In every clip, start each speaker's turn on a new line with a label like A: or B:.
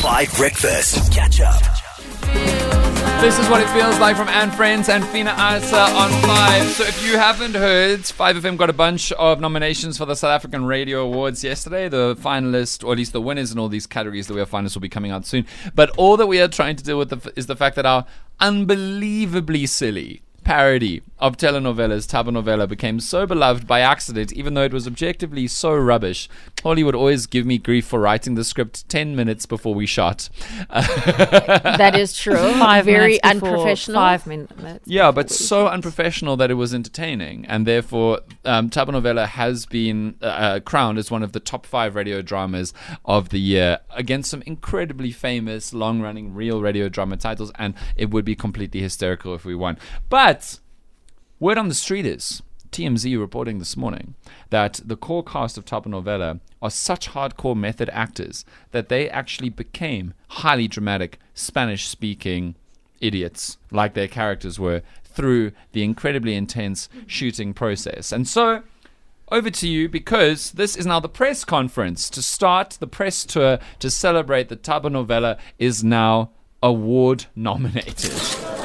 A: 5 Breakfast. Catch up.
B: This is what it feels like from Anne Friends and Fina Asa uh, on 5. So if you haven't heard, 5FM got a bunch of nominations for the South African Radio Awards yesterday. The finalists, or at least the winners in all these categories that we are finalists will be coming out soon. But all that we are trying to deal with the, is the fact that our unbelievably silly parody of telenovelas, Thabonovela, became so beloved by accident, even though it was objectively so rubbish. Holly would always give me grief for writing the script 10 minutes before we shot.
C: That is true.
D: Five
C: Very
D: minutes
C: unprofessional.
D: Five minutes.
B: Yeah, but so unprofessional that it was entertaining, and therefore, um, Thabonovela has been uh, uh, crowned as one of the top five radio dramas of the year against some incredibly famous, long-running real radio drama titles, and it would be completely hysterical if we won. But word on the street is. TMZ reporting this morning that the core cast of Thabonovela are such hardcore method actors that they actually became highly dramatic Spanish speaking idiots like their characters were through the incredibly intense shooting process. And so, over to you because this is now the press conference to start the press tour to celebrate that Thabonovela is now award nominated.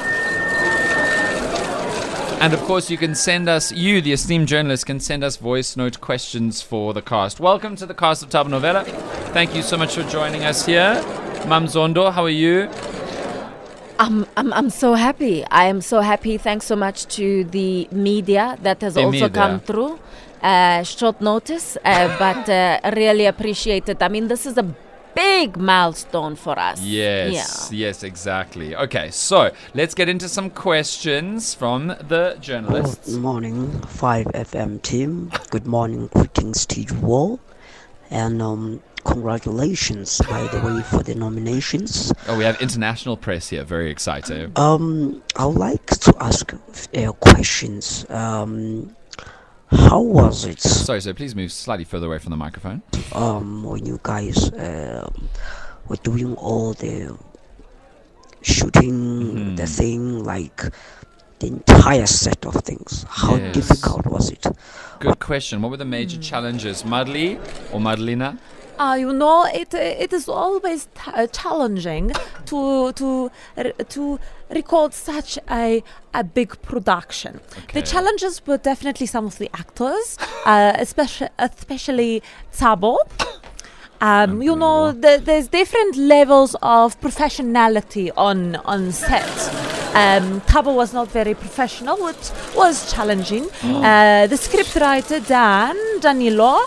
B: And of course, you can send us, you, the esteemed journalist, can send us voice note questions for the cast. Welcome to the cast of Thabonovela. Thank you so much for joining us here. Mam Zondo, how are you?
C: I'm, I'm, I'm so happy. I am so happy. Thanks so much to the media that has
B: The
C: also
B: media.
C: come through. Uh, short notice, uh, but uh, really appreciate it. I mean, this is a big milestone for us.
B: Yes,
C: Yeah.
B: yes, exactly. Okay, so let's get into some questions from the journalists.
E: Good morning, 5FM team. Good morning, greetings to you all. And um, congratulations, by the way, for the nominations.
B: Oh, we have international press here. Very exciting.
E: Um, I would like to ask uh, questions. Um, how was it
B: Sorry, so please move slightly further away from the microphone.
E: um, when you guys um, were doing all the shooting, the thing, like the entire set of things? How
B: Yes.
E: difficult was it?
B: Good question. What were the major challenges? Madli or Madlina?
D: Uh, you know, it it is always t- uh, challenging to to to record such a a big production.
B: Okay.
D: The challenges were definitely some of the actors, uh, especially especially Thabo. Um, you know, the, there's different levels of professionality on on set. Um, Thabo was not very professional, which was challenging. uh, the scriptwriter Dan Danilo.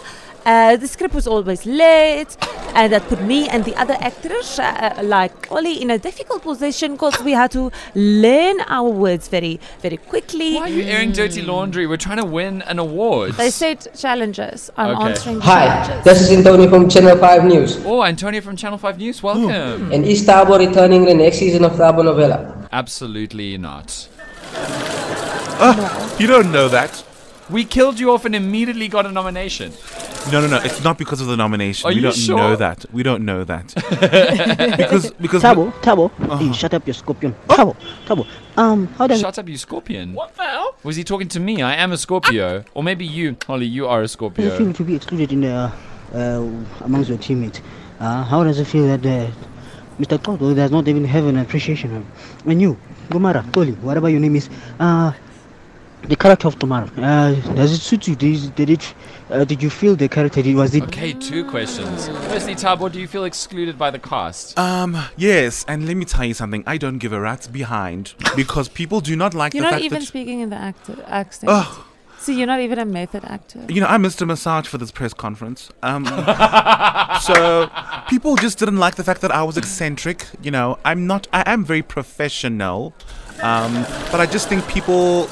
D: Uh, the script was always late, and that put me and the other actors, uh, uh, like Oli, in a difficult position because we had to learn our words very, very quickly.
B: Why are you airing dirty laundry? We're trying to win an award.
D: They said challenges. I'm
B: Okay.
D: answering
F: Hi,
D: challenges.
F: this is Antonio from Channel 5 News.
B: Oh, Antonio from Channel 5 News, welcome.
F: And is Thabo returning the next season of Thabonovela?
B: Absolutely not.
G: You don't know that.
B: We killed you off and immediately got a nomination.
G: No, no, no. It's not because of the nomination.
B: Are
G: we
B: you
G: don't
B: sure?
G: know that. We don't know that. because because
E: Thabo, Thabo, hey, shut up, you scorpion. Thabo, Thabo. Um, how does
B: Shut up, you scorpion. What the hell? Was he talking to me? I am a Scorpio. Or maybe you, Holly, you are a
E: it feel
B: Scorpio.
E: to be excluded in the, uh, amongst your teammates? Uh, how does it feel that uh, Mr. Toto does not even have an appreciation of And you, Gomara, Toli, whatever your name is, uh, the character of tomorrow, uh, does it suit you? Did, did it, uh, did you feel the character? Did, was it
B: Okay, two questions. Firstly, Thabo, do you feel excluded by the cast?
G: um yes, and let me tell you something. I don't give a rat's behind because people do not like
D: You're
G: the
D: not
G: fact
D: even
G: that
D: speaking in the actor accent.
G: Ugh.
D: See, you're not even a method actor.
G: you know I missed a massage for this press conference. Um, so people just didn't like the fact that I was eccentric. You know, I'm not. I am very professional, um, but I just think people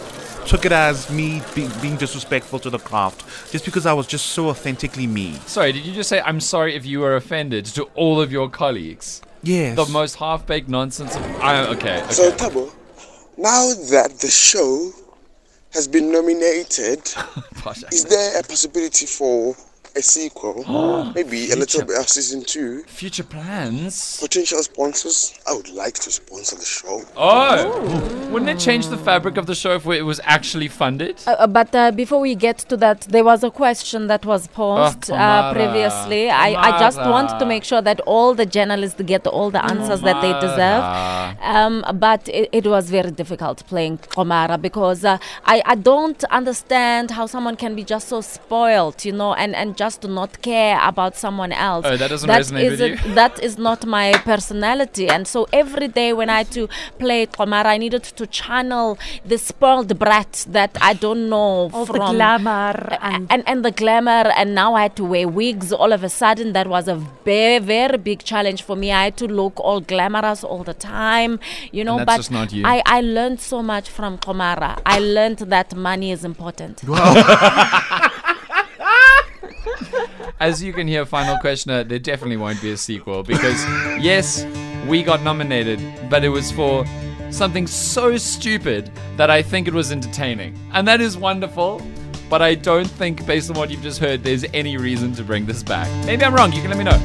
G: took it as me be, being disrespectful to the craft just because I was just so authentically me.
B: Sorry, did you just say I'm sorry if you were offended to all of your colleagues?
G: Yes.
B: The most half-baked nonsense of. I, okay, okay.
H: So, Thabo, now that the show has been nominated,
B: Posh
H: is there a possibility for a sequel, maybe a little bit of season two.
B: Future plans.
H: Potential sponsors, I would like to sponsor the show.
B: Oh, wouldn't it change the fabric of the show if it was actually funded?
C: Uh, uh, but uh, before we get to that, there was a question that was posed uh,
B: Kamara.
C: previously. I, I just want to make sure that all the journalists get all the answers that they deserve. Um, but it, it was very difficult playing Komara because uh, I, I don't understand how someone can be just so spoiled, you know, and, and just not care about someone else.
B: Oh, that doesn't resonate with
C: isn't-
B: you?
C: That is not my personality. And so every day when I had to play Komara, I needed to channel the spoiled brat that I don't know
D: All the glamour and
C: and and the glamour and now I had to wear wigs all of a sudden that was a very very big challenge for me I had to look all glamorous all the time you know
B: that's
C: but
B: just not you.
C: I, I learned so much from Komara I learned that money is important
B: As you can hear, final questioner, there definitely won't be a sequel because, yes, we got nominated, but it was for something so stupid that I think it was entertaining. And that is wonderful, but I don't think, based on what you've just heard, there's any reason to bring this back. Maybe I'm wrong, you can let me know.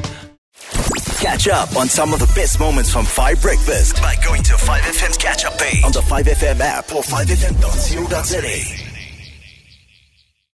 A: Catch up on some of the best moments from 5 Breakfast by going to 5FM's catch up page on the 5FM app or 5FM.co.za.